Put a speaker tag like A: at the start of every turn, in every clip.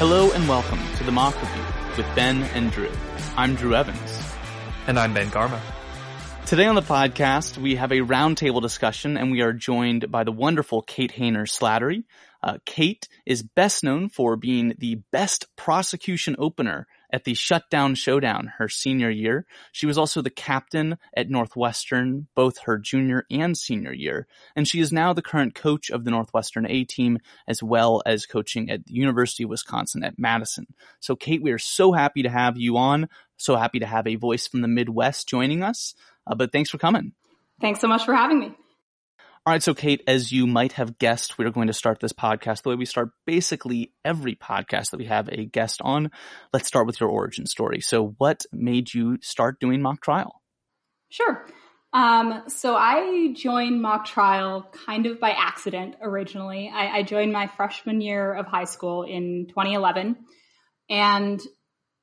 A: Hello and welcome to the Mock Review with Ben and Drew. I'm Drew Evans.
B: And I'm Ben Garma.
A: Today on the podcast, we have a roundtable discussion and we are joined by the wonderful Kate Hayner Slattery. Uh, Kate is best known for being the best prosecution opener at the Shutdown Showdown her senior year. She was also the captain at Northwestern both her junior and senior year, and she is now the current coach of the Northwestern A team as well as coaching at the University of Wisconsin at Madison. So Kate, we are so happy to have you on. So happy to have a voice from the Midwest joining us. Uh, but thanks for coming.
C: Thanks so much for having me.
A: All right, so Kate, as you might have guessed, we're going to start this podcast the way we start basically every podcast that we have a guest on. Let's start with your origin story. So, what made you start doing mock trial?
C: Sure. Um, so, I joined mock trial kind of by accident originally. I, I joined my freshman year of high school in 2011. And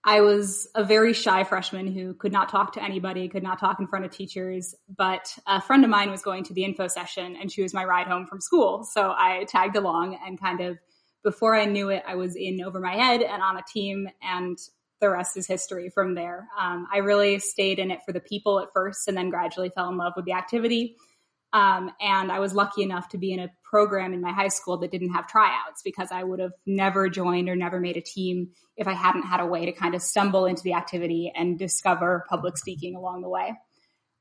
C: I was a very shy freshman who could not talk to anybody, could not talk in front of teachers. But a friend of mine was going to the info session and she was my ride home from school. So I tagged along and kind of before I knew it, I was in over my head and on a team, and the rest is history from there. Um, I really stayed in it for the people at first and then gradually fell in love with the activity. Um, and I was lucky enough to be in a program in my high school that didn't have tryouts because I would have never joined or never made a team if I hadn't had a way to kind of stumble into the activity and discover public speaking along the way.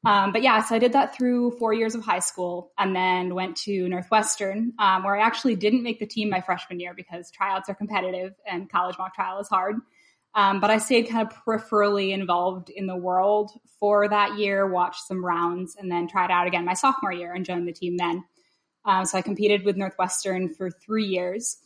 C: Um, but yeah, so I did that through four years of high school and then went to Northwestern, um, where I actually didn't make the team my freshman year because tryouts are competitive and college mock trial is hard. Um, but I stayed kind of peripherally involved in the world for that year, watched some rounds, and then tried out again my sophomore year and joined the team then. Um, so I competed with Northwestern for three years.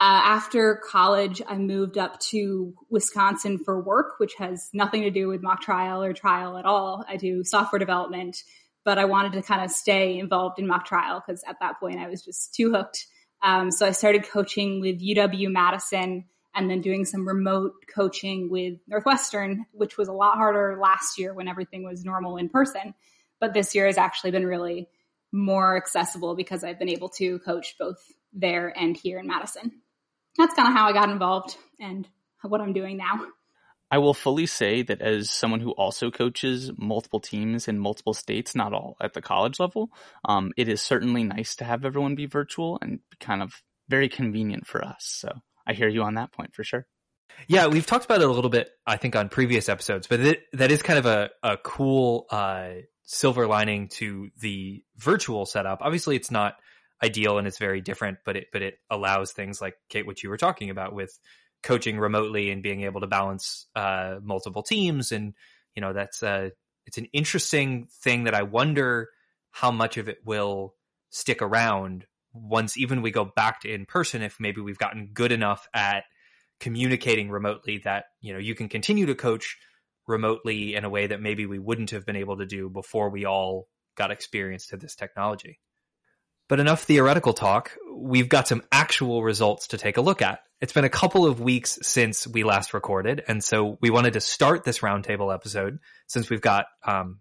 C: Uh, after college, I moved up to Wisconsin for work, which has nothing to do with mock trial or trial at all. I do software development, but I wanted to kind of stay involved in mock trial because at that point I was just too hooked. Um, so I started coaching with UW Madison and then doing some remote coaching with Northwestern, which was a lot harder last year when everything was normal in person. But this year has actually been really more accessible because I've been able to coach both there and here in Madison. That's kind of how I got involved and what I'm doing now.
A: I will fully say that as someone who also coaches multiple teams in multiple states, not all at the college level, um, it is certainly nice to have everyone be virtual and kind of very convenient for us. So I hear you on that point for sure.
B: Yeah, we've talked about it a little bit, I think, on previous episodes, but it, that is kind of a, a cool uh, silver lining to the virtual setup. Obviously, it's not ideal and it's very different, but it but it allows things like Kate, what you were talking about with coaching remotely and being able to balance uh, multiple teams, and you know that's uh, it's an interesting thing that I wonder how much of it will stick around once even we go back to in person if maybe we've gotten good enough at communicating remotely that you know you can continue to coach remotely in a way that maybe we wouldn't have been able to do before we all got experience to this technology. But enough theoretical talk. We've got some actual results to take a look at. It's been a couple of weeks since we last recorded, and so we wanted to start this roundtable episode since we've got um,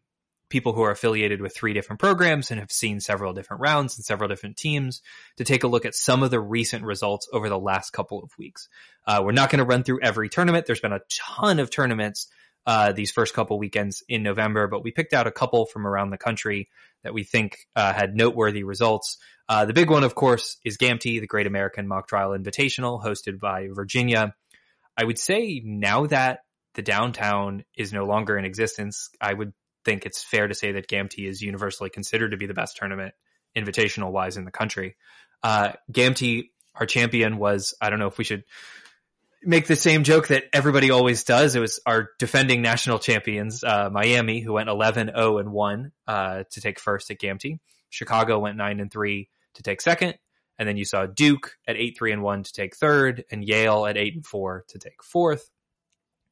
B: people who are affiliated with three different programs and have seen several different rounds and several different teams to take a look at some of the recent results over the last couple of weeks. Uh, we're not going to run through every tournament. There's been a ton of tournaments uh, these first couple weekends in November, but we picked out a couple from around the country that we think uh, had noteworthy results. Uh, the big one, of course, is GAMTI, the Great American Mock Trial Invitational, hosted by Virginia. I would say now that the downtown is no longer in existence, I would think it's fair to say that GAMTI is universally considered to be the best tournament invitational wise in the country. Uh, our champion, was I don't know if we should make the same joke that everybody always does. It was our defending national champions, uh, Miami, who went 11 0 and 1 uh, to take first at GAMTI. Chicago went 9 and 3 to take second. And then you saw Duke at 8 3 and 1 to take third, and Yale at 8 and 4 to take fourth.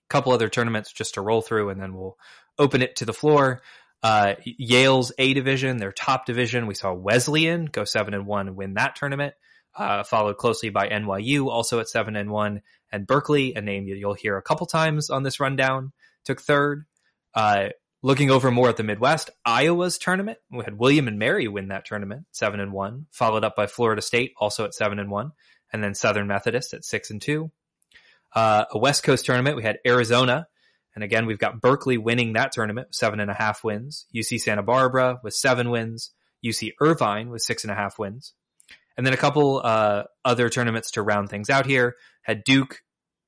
B: A couple other tournaments just to roll through, and then we'll open it to the floor. Uh, Yale's A division, their top division, we saw Wesleyan go seven and one win that tournament. Uh, followed closely by NYU, also at seven and one, and Berkeley, a name you'll hear a couple times on this rundown, took third. Uh, looking over more at the Midwest, Iowa's tournament, we had William and Mary win that tournament, seven and one, followed up by Florida State, also at seven and one, and then Southern Methodist at six and two. Uh, a West Coast tournament, we had Arizona. And again, we've got Berkeley winning that tournament, seven and a half wins. UC Santa Barbara with seven wins. UC Irvine with six and a half wins. And then a couple uh, other tournaments to round things out here. Had Duke,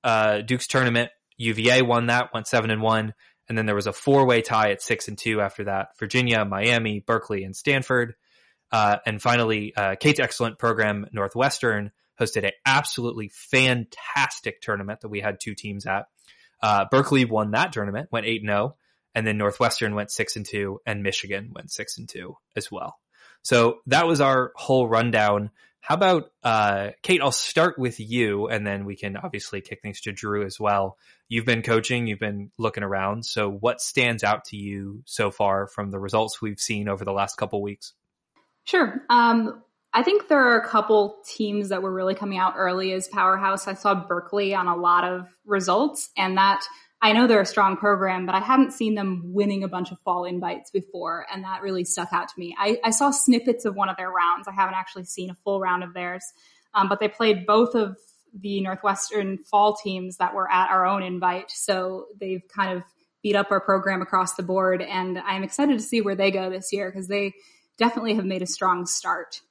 B: uh, Duke's tournament. UVA won that, went seven and one. And then there was a four way tie at six and two after that. Virginia, Miami, Berkeley, and Stanford. Uh, and finally, uh, Kate's excellent program, Northwestern, hosted an absolutely fantastic tournament that we had two teams at. Uh, Berkeley won that tournament, went eight and zero, and then Northwestern went six and two, and Michigan went six and two as well. So that was our whole rundown. How about uh, Kate? I'll start with you, and then we can obviously kick things to Drew as well. You've been coaching, you've been looking around. So, what stands out to you so far from the results we've seen over the last couple weeks?
C: Sure. Um, I think there are a couple teams that were really coming out early as powerhouse. I saw Berkeley on a lot of results, and that I know they're a strong program, but I hadn't seen them winning a bunch of fall invites before, and that really stuck out to me. I, I saw snippets of one of their rounds. I haven't actually seen a full round of theirs, um, but they played both of the Northwestern fall teams that were at our own invite, so they've kind of beat up our program across the board, and I'm excited to see where they go this year because they definitely have made a strong start.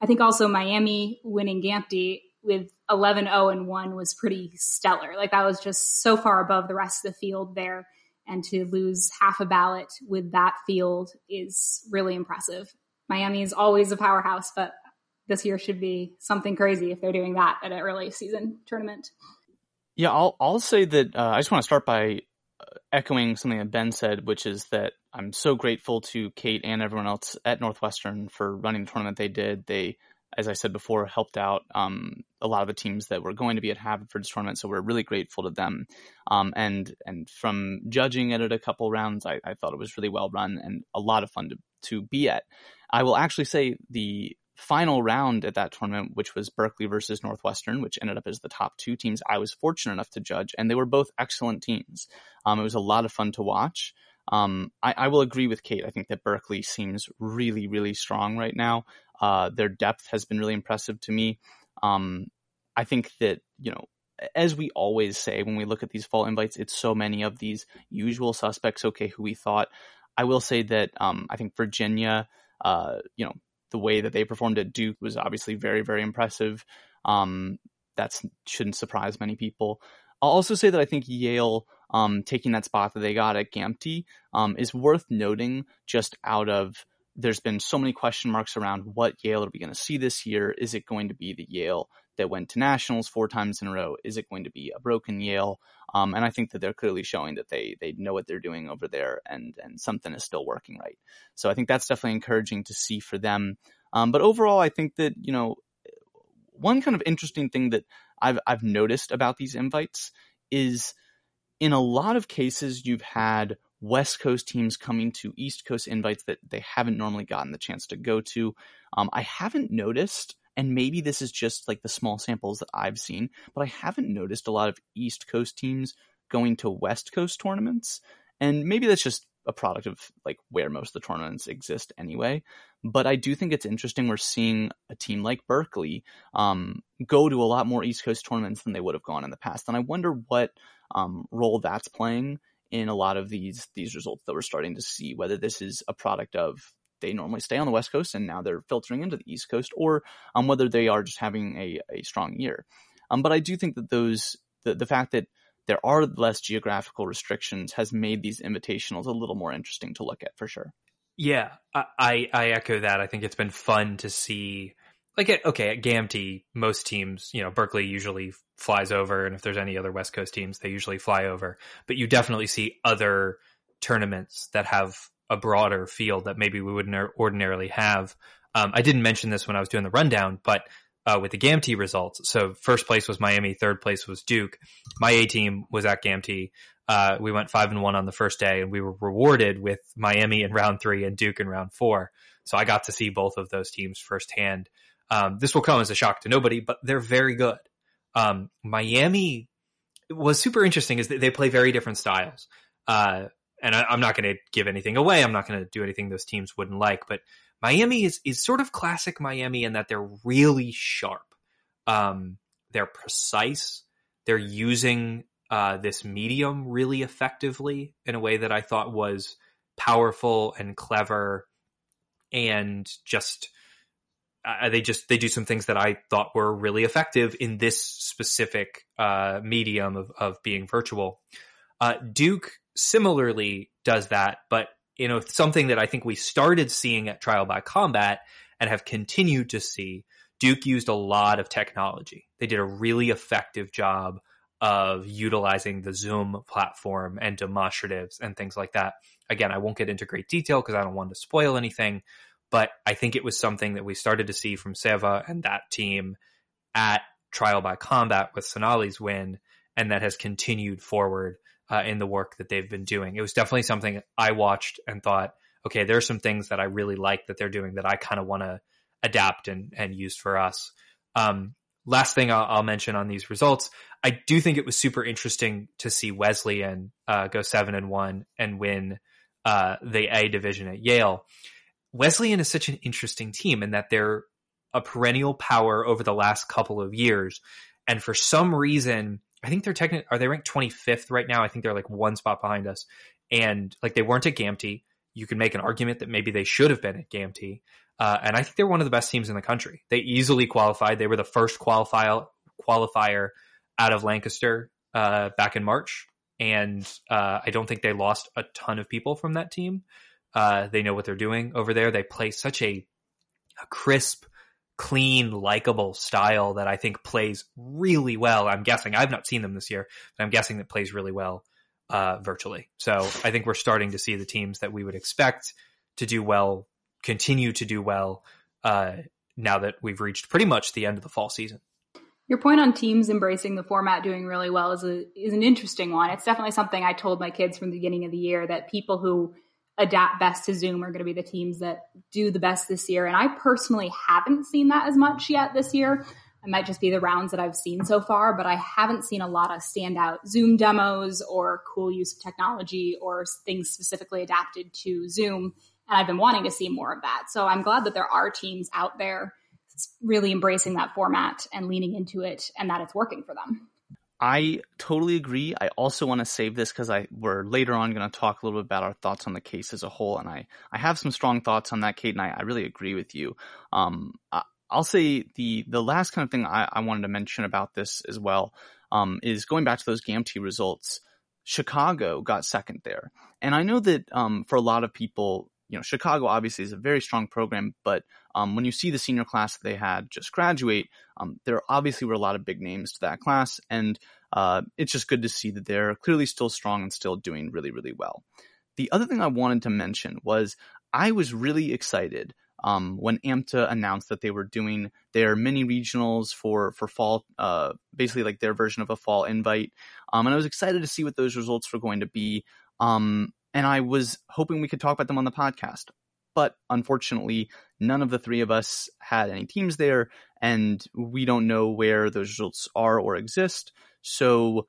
C: I think also Miami winning GAMTI with 11 0 and 1 was pretty stellar. Like that was just so far above the rest of the field there. And to lose half a ballot with that field is really impressive. Miami is always a powerhouse, but this year should be something crazy if they're doing that at an early season tournament.
A: Yeah, I'll I'll say that uh, I just want to start by echoing something that Ben said, which is that I'm so grateful to Kate and everyone else at Northwestern for running the tournament they did. They, as I said before, helped out um, a lot of the teams that were going to be at Haverford's tournament, so we're really grateful to them. Um, and and from judging it at a couple rounds, I, I thought it was really well run and a lot of fun to to be at. I will actually say the final round at that tournament, which was Berkeley versus Northwestern, which ended up as the top two teams, I was fortunate enough to judge, and they were both excellent teams. Um, it was a lot of fun to watch. Um, I, I, will agree with Kate. I think that Berkeley seems really, really strong right now. Uh, their depth has been really impressive to me. Um, I think that, you know, as we always say when we look at these fall invites, it's so many of these usual suspects, okay, who we thought. I will say that um, I think Virginia, uh, you know, the way that they performed at Duke was obviously very, very impressive. Um, that shouldn't surprise many people. I'll also say that I think Yale um, taking that spot that they got at GAMTI um, is worth noting just out of there's been so many question marks around what Yale are we going to see this year. Is it going to be the Yale that went to nationals four times in a row? Is it going to be a broken Yale? Um, and I think that they're clearly showing that they they know what they're doing over there, and and something is still working right. So I think that's definitely encouraging to see for them. Um, but overall, I think that you know one kind of interesting thing that I've I've noticed about these invites is in a lot of cases you've had West Coast teams coming to East Coast invites that they haven't normally gotten the chance to go to. Um, I haven't noticed, and maybe this is just like the small samples that I've seen, but I haven't noticed a lot of East Coast teams going to West Coast tournaments. And maybe that's just a product of like where most of the tournaments exist anyway. But I do think it's interesting we're seeing a team like Berkeley um, go to a lot more East Coast tournaments than they would have gone in the past. And I wonder what um, role that's playing in a lot of these these results that we're starting to see. Whether this is a product of they normally stay on the West Coast and now they're filtering into the East Coast, or um, whether they are just having a, a strong year. Um, but I do think that those the, the fact that there are less geographical restrictions has made these invitationals a little more interesting to look at for sure.
B: Yeah, I, I echo that. I think it's been fun to see like at okay at GAMTI, most teams, you know, Berkeley usually flies over, and if there's any other West Coast teams, they usually fly over. But you definitely see other tournaments that have a broader field that maybe we wouldn't ordinarily have. Um, I didn't mention this when I was doing the rundown, but uh, with the GAMTI results, so first place was Miami, third place was Duke. My A team was at GAMTI. Uh, we went five and one on the first day, and we were rewarded with Miami in round three and Duke in round four. So I got to see both of those teams firsthand. Um, this will come as a shock to nobody, but they're very good. Um, Miami was super interesting is that they play very different styles. Uh, and I, am not going to give anything away. I'm not going to do anything those teams wouldn't like, but Miami is, is sort of classic Miami in that they're really sharp. Um, they're precise. they're using uh, this medium really effectively in a way that I thought was powerful and clever and just uh, they just they do some things that I thought were really effective in this specific uh, medium of, of being virtual. Uh, Duke similarly does that, but you know something that I think we started seeing at Trial by Combat and have continued to see. Duke used a lot of technology. They did a really effective job of utilizing the Zoom platform and demonstratives and things like that. Again, I won't get into great detail because I don't want to spoil anything, but I think it was something that we started to see from Seva and that team at Trial by Combat with Sonali's win, and that has continued forward uh, in the work that they've been doing. It was definitely something I watched and thought, okay, there are some things that I really like that they're doing that I kind of want to adapt and, and use for us. Um, last thing I'll, I'll, mention on these results, I do think it was super interesting to see Wesleyan uh, go seven and one and win uh, the A division at Yale. Wesleyan is such an interesting team in that they're a perennial power over the last couple of years, and for some reason, I think they're technically are they ranked 25th right now? I think they're like one spot behind us, and like they weren't at GAMTI. You can make an argument that maybe they should have been at GAMTI. Uh, and I think they're one of the best teams in the country. They easily qualified. They were the first qualifier qualifier out of Lancaster uh, back in March, and uh, I don't think they lost a ton of people from that team. Uh, they know what they're doing over there. They play such a, a crisp, clean, likable style that I think plays really well. I'm guessing I've not seen them this year, but I'm guessing that plays really well uh, virtually. So I think we're starting to see the teams that we would expect to do well continue to do well uh, now that we've reached pretty much the end of the fall season.
C: Your point on teams embracing the format doing really well is a is an interesting one. It's definitely something I told my kids from the beginning of the year that people who adapt best to Zoom are going to be the teams that do the best this year. And I personally haven't seen that as much yet this year. It might just be the rounds that I've seen so far, but I haven't seen a lot of standout Zoom demos or cool use of technology or things specifically adapted to Zoom and I've been wanting to see more of that. So I'm glad that there are teams out there really embracing that format and leaning into it and that it's working for them.
A: I totally agree. I also want to save this because I we're later on going to talk a little bit about our thoughts on the case as a whole, and I I have some strong thoughts on that, Kate, and I, I really agree with you. Um, I, will say the the last kind of thing I, I wanted to mention about this as well um, is going back to those GAMTI results. Chicago got second there, and I know that um, for a lot of people, you know, Chicago obviously is a very strong program, but um, when you see the senior class that they had just graduate, um, there obviously were a lot of big names to that class, and uh, it's just good to see that they're clearly still strong and still doing really, really well. The other thing I wanted to mention was I was really excited um, when AMTA announced that they were doing their mini regionals for for fall, uh, basically like their version of a fall invite, um, and I was excited to see what those results were going to be. Um, and I was hoping we could talk about them on the podcast. But unfortunately, none of the three of us had any teams there, and we don't know where those results are or exist. So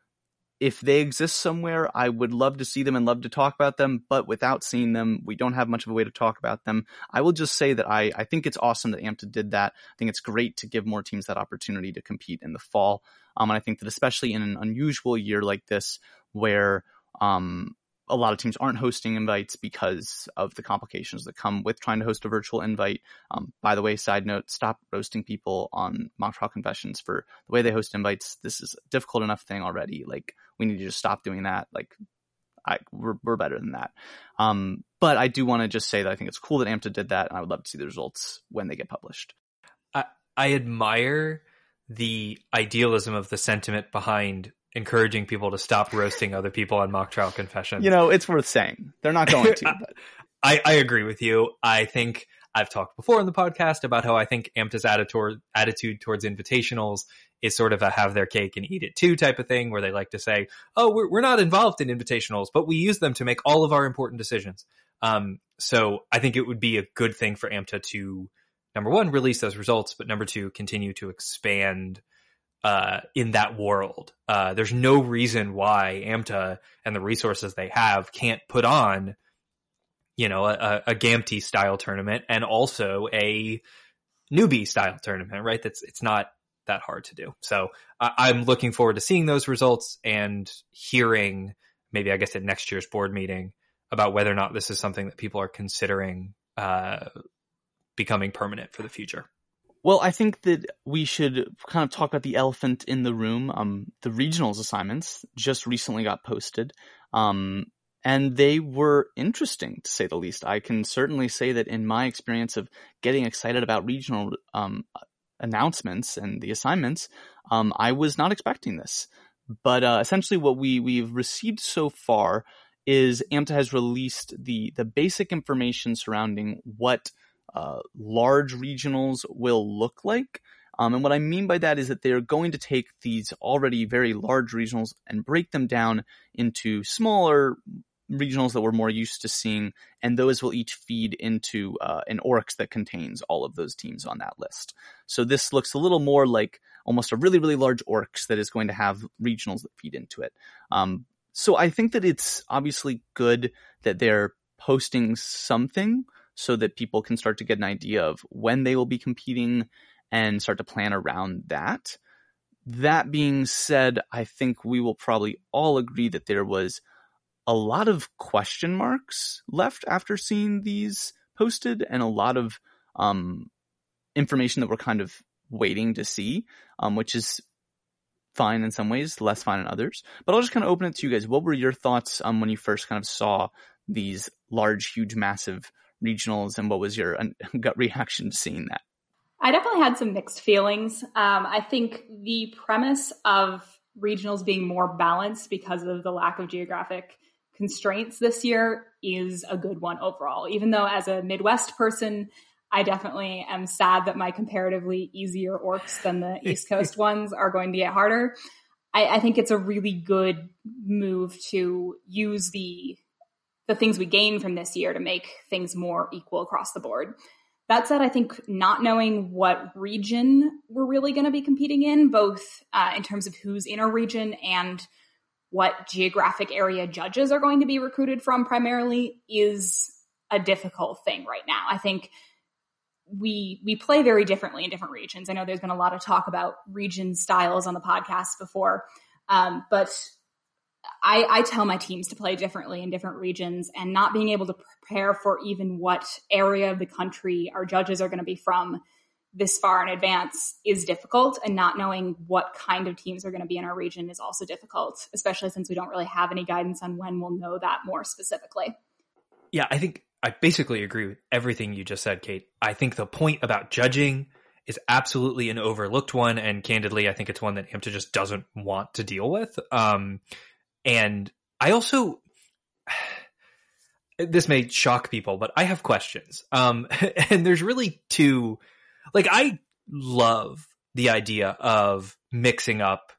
A: if they exist somewhere, I would love to see them and love to talk about them. But without seeing them, we don't have much of a way to talk about them. I will just say that I, I think it's awesome that AMTA did that. I think it's great to give more teams that opportunity to compete in the fall. Um, and I think that especially in an unusual year like this, where um, a lot of teams aren't hosting invites because of the complications that come with trying to host a virtual invite. Um, by the way, side note, stop roasting people on mock trial confessions for the way they host invites. This is a difficult enough thing already. Like we need to just stop doing that. Like I, we're, we're better than that. Um, but I do want to just say that I think it's cool that AMTA did that and I would love to see the results when they get published.
B: I, I admire the idealism of the sentiment behind encouraging people to stop roasting other people on mock trial confession.
A: You know, it's worth saying. They're not going to. But.
B: I, I agree with you. I think I've talked before in the podcast about how I think AMTA's attitude, attitude towards invitationals is sort of a have their cake and eat it too type of thing where they like to say, oh, we're, we're not involved in invitationals, but we use them to make all of our important decisions. Um, so I think it would be a good thing for AMTA to, number one, release those results, but number two, continue to expand – uh, in that world. Uh, there's no reason why AMTA and the resources they have can't put on, you know, a, a GAMTI style tournament and also a newbie style tournament, right? That's it's not that hard to do. So I, am looking forward to seeing those results and hearing maybe I guess at next year's board meeting about whether or not this is something that people are considering uh, becoming permanent for the future.
A: Well, I think that we should kind of talk about the elephant in the room. Um, the regionals assignments just recently got posted. Um, and they were interesting to say the least. I can certainly say that in my experience of getting excited about regional um, announcements and the assignments, um, I was not expecting this. But uh, essentially, what we we've received so far is AMTA has released the the basic information surrounding what uh, large regionals will look like. Um, and what I mean by that is that they're going to take these already very large regionals and break them down into smaller regionals that we're more used to seeing, and those will each feed into uh, an orcs that contains all of those teams on that list. So this looks a little more like almost a really, really large orcs that is going to have regionals that feed into it. Um, so I think that it's obviously good that they're posting something so that people can start to get an idea of when they will be competing and start to plan around that. That being said, I think we will probably all agree that there was a lot of question marks left after seeing these posted and a lot of um, information that we're kind of waiting to see, um, which is fine in some ways, less fine in others. But I'll just kind of open it to you guys. What were your thoughts um, when you first kind of saw these large, huge, massive regionals, and what was your gut reaction to seeing that?
C: I definitely had some mixed feelings. Um, I think the premise of regionals being more balanced because of the lack of geographic constraints this year is a good one overall. Even though as a Midwest person, I definitely am sad that my comparatively easier orcs than the East Coast ones are going to get harder. I, I, think it's a really good move to use the the things we gain from this year to make things more equal across the board. That said, I think not knowing what region we're really going to be competing in, both uh, in terms of who's in a region and what geographic area judges are going to be recruited from primarily is a difficult thing right now. I think we we play very differently in different regions. I know there's been a lot of talk about region styles on the podcast before, um, but I, I tell my teams to play differently in different regions, and not being able to prepare for even what area of the country our judges are going to be from this far in advance is difficult and not knowing what kind of teams are going to be in our region is also difficult especially since we don't really have any guidance on when we'll know that more specifically.
B: Yeah i think i basically agree with everything you just said kate. I think the point about judging is absolutely an overlooked one and candidly i think it's one that AMTA just doesn't want to deal with. Um, and i also this may shock people but i have questions um, and there's really two like I love the idea of mixing up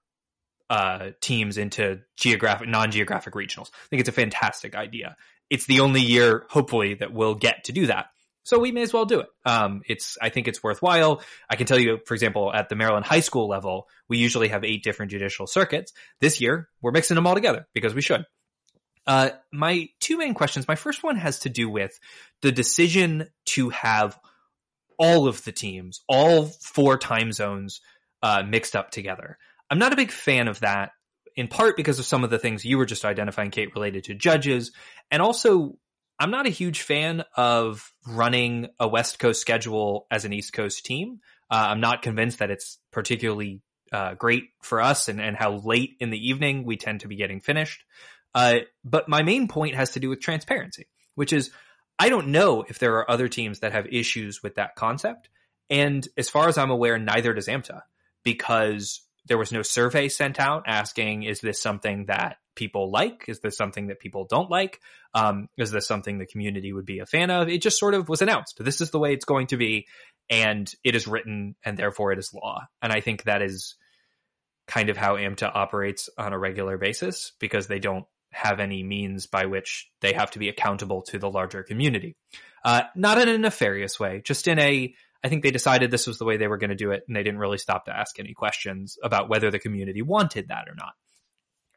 B: uh, teams into geographic, non-geographic regionals. I think it's a fantastic idea. It's the only year, hopefully, that we'll get to do that. So we may as well do it. Um, it's, I think it's worthwhile. I can tell you, for example, at the Maryland high school level, we usually have eight different judicial circuits. This year, we're mixing them all together because we should. Uh, my two main questions. My first one has to do with the decision to have all of the teams, all four time zones uh, mixed up together. I'm not a big fan of that, in part because of some of the things you were just identifying, Kate, related to judges. And also, I'm not a huge fan of running a West Coast schedule as an East Coast team. Uh, I'm not convinced that it's particularly uh, great for us and, and how late in the evening we tend to be getting finished. Uh, but my main point has to do with transparency, which is I don't know if there are other teams that have issues with that concept. And as far as I'm aware, neither does AMTA because there was no survey sent out asking, is this something that people like? Is this something that people don't like? Um, is this something the community would be a fan of? It just sort of was announced. This is the way it's going to be. And it is written and therefore it is law. And I think that is kind of how AMTA operates on a regular basis because they don't have any means by which they have to be accountable to the larger community. Uh, not in a nefarious way, just in a, I think they decided this was the way they were going to do it, and they didn't really stop to ask any questions about whether the community wanted that or not.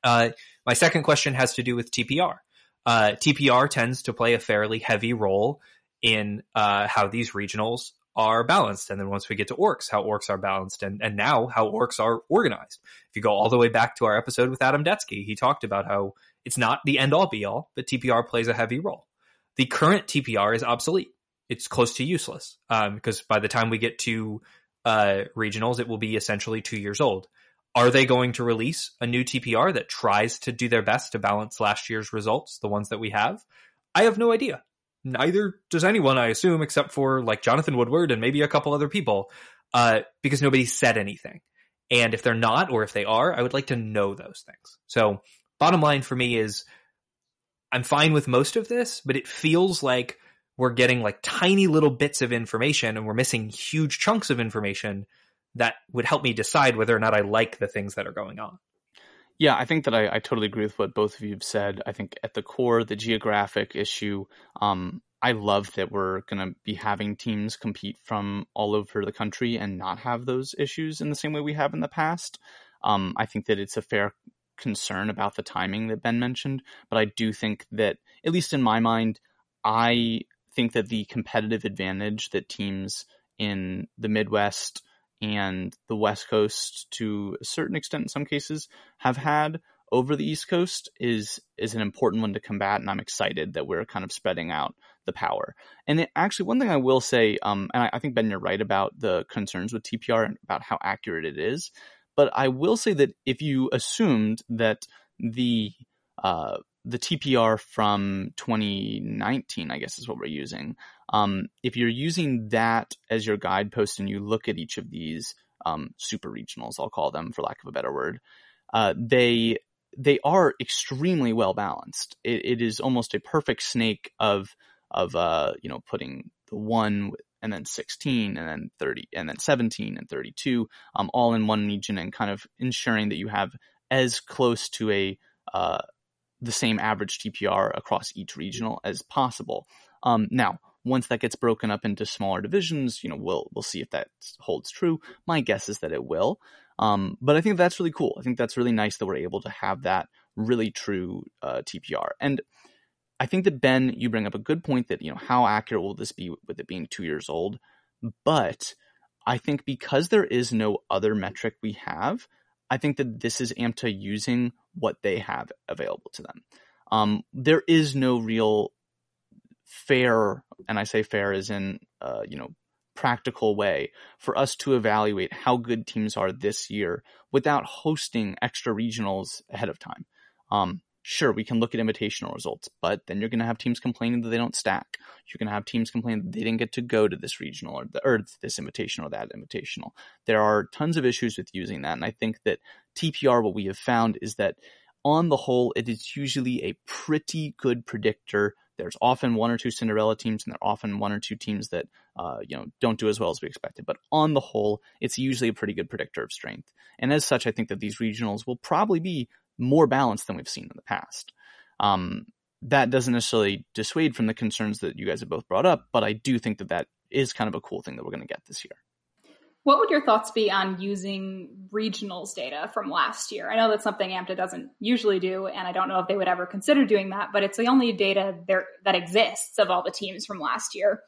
B: Uh, my second question has to do with TPR. Uh, TPR tends to play a fairly heavy role in uh, how these regionals are balanced. And then once we get to orcs, how orcs are balanced and, and now how orcs are organized. If you go all the way back to our episode with Adam Detsky, he talked about how it's not the end all be all, but TPR plays a heavy role. The current TPR is obsolete. It's close to useless um, because by the time we get to uh, regionals, it will be essentially two years old. Are they going to release a new TPR that tries to do their best to balance last year's results, the ones that we have? I have no idea. Neither does anyone, I assume, except for like Jonathan Woodward and maybe a couple other people, uh, because nobody said anything. And if they're not, or if they are, I would like to know those things. So bottom line for me is I'm fine with most of this, but it feels like we're getting like tiny little bits of information and we're missing huge chunks of information that would help me decide whether or not I like the things that are going on.
A: Yeah, I think that I, I totally agree with what both of you have said. I think at the core, the geographic issue, um, I love that we're going to be having teams compete from all over the country and not have those issues in the same way we have in the past. Um, I think that it's a fair concern about the timing that Ben mentioned, but I do think that, at least in my mind, I think that the competitive advantage that teams in the Midwest and the West Coast, to a certain extent, in some cases, have had over the East Coast is is an important one to combat, and I'm excited that we're kind of spreading out the power. And it, actually, one thing I will say, um, and I, I, think Ben, you're right about the concerns with TPR and about how accurate it is. But I will say that if you assumed that the uh, the TPR from 2019, I guess is what we're using. Um, if you're using that as your guidepost and you look at each of these um, super regionals, I'll call them for lack of a better word, uh, they they are extremely well balanced. It, it is almost a perfect snake of of uh, you know putting the one and then 16 and then 30 and then 17 and 32 um, all in one region and kind of ensuring that you have as close to a uh, the same average TPR across each regional as possible. Um, now, once that gets broken up into smaller divisions, you know, we'll we'll see if that holds true. My guess is that it will. Um, but I think that's really cool. I think that's really nice that we're able to have that really true uh, TPR. And I think that Ben, you bring up a good point that you know how accurate will this be with it being two years old, but I think because there is no other metric we have, I think that this is AMTA using what they have available to them. Um, there is no real fair, and I say fair as in, uh, you know, practical way for us to evaluate how good teams are this year without hosting extra regionals ahead of time. Um, sure, we can look at invitational results, but then you're going to have teams complaining that they don't stack. You're going to have teams complaining that they didn't get to go to this regional or, the, or this invitational or that invitational. There are tons of issues with using that. And I think that TPR, what we have found is that on the whole, it is usually a pretty good predictor. There's often one or two Cinderella teams, and there are often one or two teams that uh, you know don't do as well as we expected. But on the whole, it's usually a pretty good predictor of strength. And as such, I think that these regionals will probably be more balanced than we've seen in the past. Um, that doesn't necessarily dissuade from the concerns that you guys have both brought up, but I do think that that is kind of a cool thing that we're going to get this year.
C: What would your thoughts be on using regionals data from last year? I know that's something AMTA doesn't usually do, and I don't know if they would ever consider doing that, but it's the only data there that exists of all the teams from last year.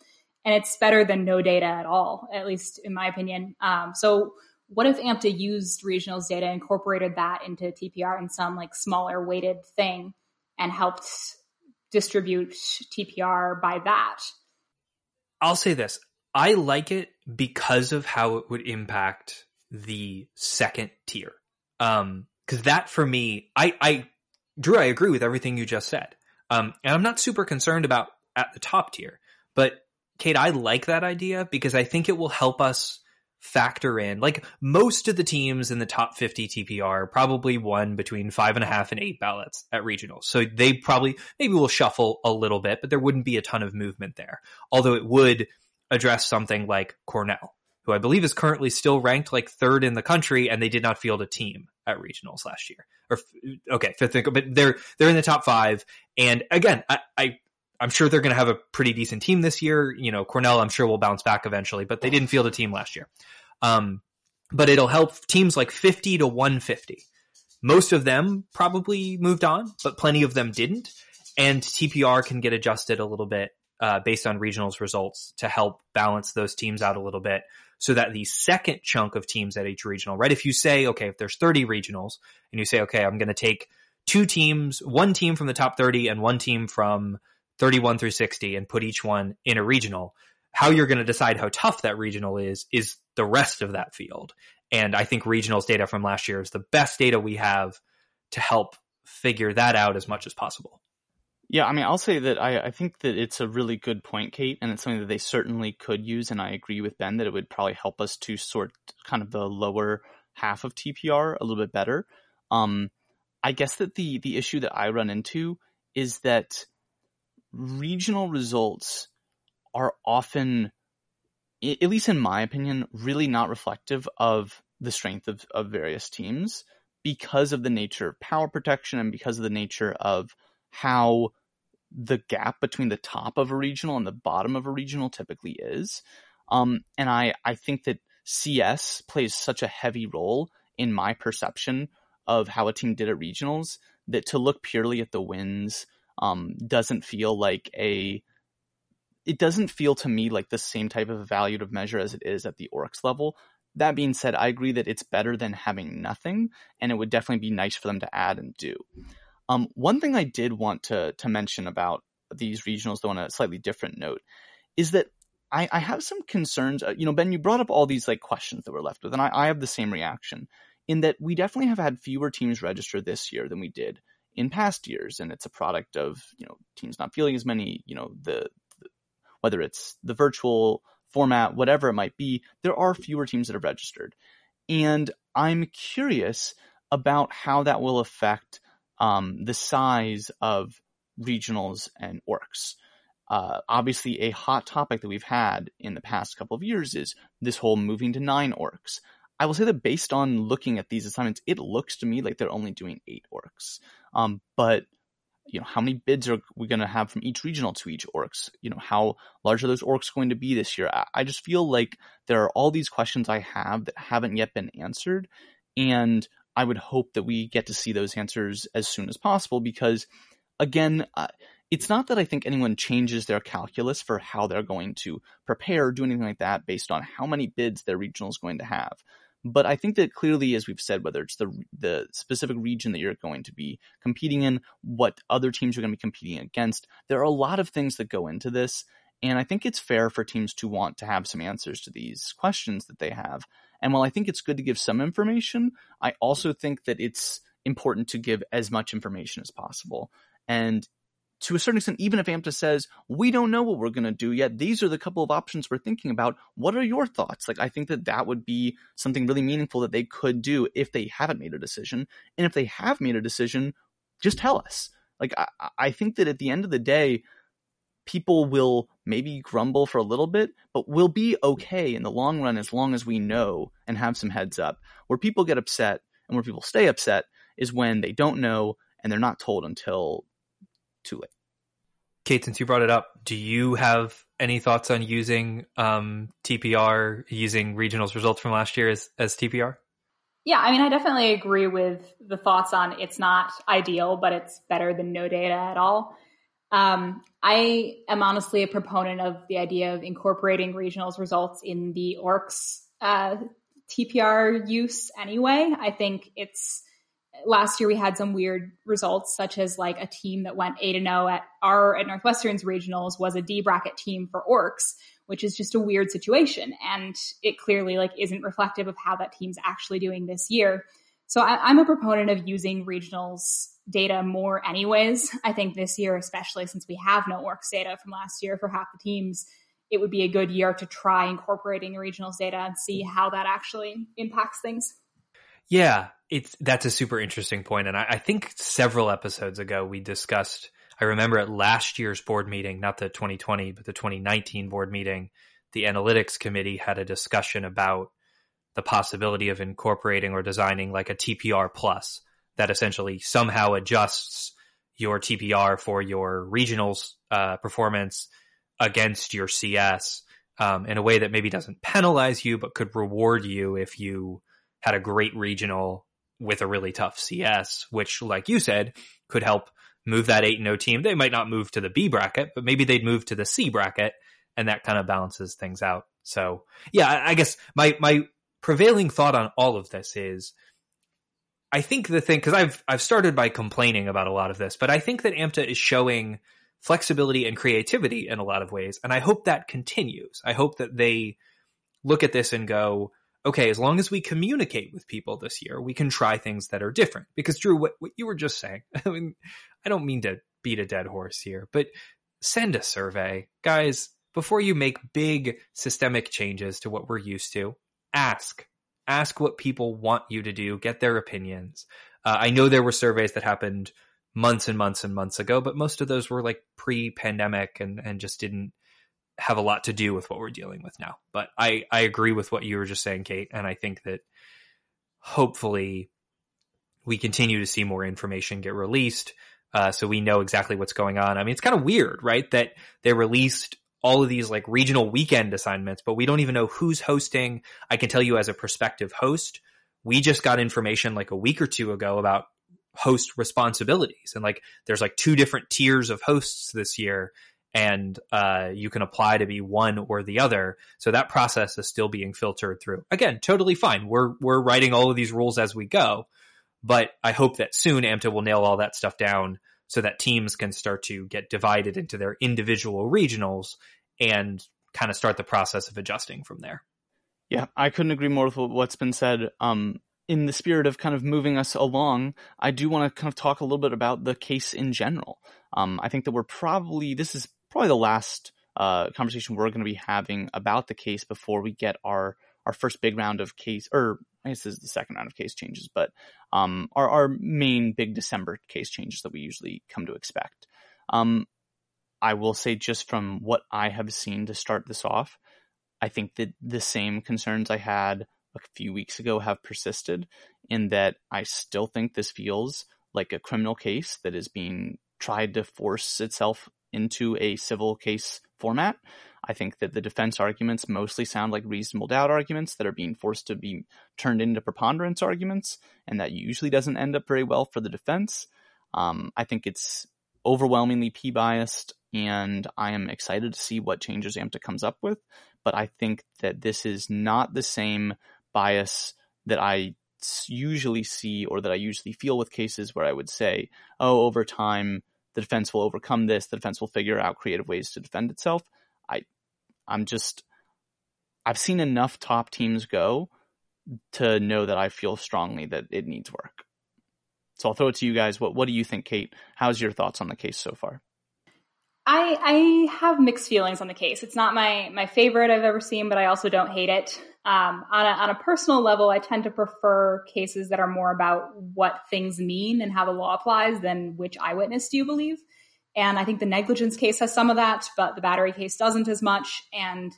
C: And it's better than no data at all, at least in my opinion. Um, so what if AMTA used regionals data, incorporated that into TPR in some like smaller weighted thing and helped distribute TPR by that?
B: I'll say this. I like it because of how it would impact the second tier. Um, cause that for me, I, I, Drew, I agree with everything you just said. Um, and I'm not super concerned about at the top tier, but Kate, I like that idea because I think it will help us factor in like most of the teams in the top 50 TPR probably won between five and a half and eight ballots at regionals. So they probably maybe will shuffle a little bit, but there wouldn't be a ton of movement there. Although it would address something like Cornell, who I believe is currently still ranked like third in the country, and they did not field a team at regionals last year. Or okay, fifth, but they're they're in the top five. And again, I, I I'm sure they're going to have a pretty decent team this year. You know, Cornell, I'm sure will bounce back eventually, but they didn't field a team last year. Um, but it'll help teams like 50 to 150. Most of them probably moved on, but plenty of them didn't. And TPR can get adjusted a little bit uh, based on regionals results to help balance those teams out a little bit so that the second chunk of teams at each regional, right? If you say, okay, if there's 30 regionals and you say, okay, I'm going to take two teams, one team from the top 30 and one team from 31 through 60 and put each one in a regional, how you're going to decide how tough that regional is, is the rest of that field. And I think regionals data from last year is the best data we have to help figure that out as much as possible.
A: Yeah, I mean, I'll say that I, I think that it's a really good point, Kate, and it's something that they certainly could use. And I agree with Ben that it would probably help us to sort kind of the lower half of TPR a little bit better. Um, I guess that the the issue that I run into is that regional results are often, at least in my opinion, really not reflective of the strength of, of various teams because of the nature of power protection and because of the nature of how the gap between the top of a regional and the bottom of a regional typically is. Um, and I, I think that CS plays such a heavy role in my perception of how a team did at regionals that to look purely at the wins um, doesn't feel like a it doesn't feel to me like the same type of evaluative measure as it is at the orcs level. That being said, I agree that it's better than having nothing, and it would definitely be nice for them to add and do. Um, one thing I did want to to mention about these regionals, though, on a slightly different note, is that I, I have some concerns. Uh, you know, Ben, you brought up all these like questions that we're left with, and I, I have the same reaction in that we definitely have had fewer teams register this year than we did in past years, and it's a product of you know teams not feeling as many. You know, the, the whether it's the virtual format, whatever it might be, there are fewer teams that have registered, and I'm curious about how that will affect um, the size of regionals and orcs. Uh, obviously, a hot topic that we've had in the past couple of years is this whole moving to nine orcs. I will say that based on looking at these assignments, it looks to me like they're only doing eight orcs. Um, but you know, how many bids are we going to have from each regional to each orcs? You know, how large are those orcs going to be this year? I, I just feel like there are all these questions I have that haven't yet been answered, and I would hope that we get to see those answers as soon as possible because, again, uh, it's not that I think anyone changes their calculus for how they're going to prepare or do anything like that based on how many bids their regional is going to have. But I think that clearly, as we've said, whether it's the the specific region that you're going to be competing in, what other teams you're going to be competing against, there are a lot of things that go into this. And I think it's fair for teams to want to have some answers to these questions that they have. And while I think it's good to give some information, I also think that it's important to give as much information as possible. And to a certain extent, even if AMTA says, we don't know what we're going to do yet, these are the couple of options we're thinking about. What are your thoughts? Like, I think that that would be something really meaningful that they could do if they haven't made a decision. And if they have made a decision, just tell us. Like, I, I think that at the end of the day, people will maybe grumble for a little bit, but we'll be okay in the long run as long as we know and have some heads up. Where people get upset and where people stay upset is when they don't know and they're not told until too late.
B: Kate, since you brought it up, do you have any thoughts on using um, TPR, using regionals results from last year as, as TPR?
C: Yeah, I mean, I definitely agree with the thoughts on it's not ideal, but it's better than no data at all. Um, I am honestly a proponent of the idea of incorporating regionals results in the orcs uh, TPR use anyway. I think it's last year we had some weird results, such as like a team that went eight and zero at our at Northwestern's regionals was a D bracket team for orcs, which is just a weird situation, and it clearly like isn't reflective of how that team's actually doing this year. So I, am a proponent of using regionals data more, anyways. I think this year, especially since we have no orcs data from last year for half the teams, it would be a good year to try incorporating regionals data and see how that actually impacts things.
B: Yeah, it's that's a super interesting point, and I, I, think several episodes ago we discussed. I remember at last year's board meeting, not the 2020, but the 2019 board meeting, the analytics committee had a discussion about the possibility of incorporating or designing like a TPR plus that essentially somehow adjusts your TPR for your regionals uh, performance against your CS um, in a way that maybe doesn't penalize you, but could reward you if you had a great regional with a really tough CS, which, like you said, could help move that 8 0 team. They might not move to the B bracket, but maybe they'd move to the C bracket and that kind of balances things out. So, yeah, I guess my my prevailing thought on all of this is I think the thing cuz I've I've started by complaining about a lot of this, but I think that AMTA is showing flexibility and creativity in a lot of ways and I hope that continues. I hope that they look at this and go, okay, as long as we communicate with people this year, we can try things that are different. Because Drew, what, what you were just saying, I mean, I don't mean to beat a dead horse here, but send a survey. Guys, before you make big systemic changes to what we're used to, ask. Ask what people want you to do, get their opinions. Uh, I know there were surveys that happened months and months and months ago, but most of those were like pre pandemic and, and just didn't have a lot to do with what we're dealing with now. But I, I agree with what you were just saying, Kate. And I think that hopefully we continue to see more information get released. Uh, so we know exactly what's going on. I mean, it's kind of weird, right? That they released all of these like regional weekend assignments, but we don't even know who's hosting. I can tell you as a prospective host, we just got information like a week or two ago about host responsibilities. And like there's like two different tiers of hosts this year and uh, you can apply to be one or the other. So that process is still being filtered through. Again, totally fine. We're we're writing all of these rules as we go, but I hope that soon AMTA will nail all that stuff down so that teams can start to get divided into their individual regionals and kind of start the process of adjusting from there.
A: Yeah, I couldn't agree more with what's been said. Um, in the spirit of kind of moving us along, I do want to kind of talk a little bit about the case in general. Um, I think that we're probably this is probably the last uh, conversation we're going to be having about the case before we get our our first big round of case, or I guess this is the second round of case changes, but um, our our main big December case changes that we usually come to expect. Um, I will say just from what I have seen to start this off, I think that the same concerns I had a few weeks ago have persisted in that I still think this feels like a criminal case that is being tried to force itself into a civil case format. I think that the defense arguments mostly sound like reasonable doubt arguments that are being forced to be turned into preponderance arguments, and that usually doesn't end up very well for the defense. Um, I think it's overwhelmingly P biased, and I am excited to see what changes AMTA comes up with. But I think that this is not the same bias that I usually see or that I usually feel with cases where I would say, oh, over time, the defense will overcome this. The defense will figure out creative ways to defend itself. I, I'm just, I've seen enough top teams go to know that I feel strongly that it needs work. So I'll throw it to you guys. What What do you think, Kate? How's your thoughts on the case so far?
C: I I have mixed feelings on the case. It's not my my favorite I've ever seen, but I also don't hate it. Um, on a on a personal level, I tend to prefer cases that are more about what things mean and how the law applies than which eyewitness do you believe. And I think the negligence case has some of that, but the battery case doesn't as much, and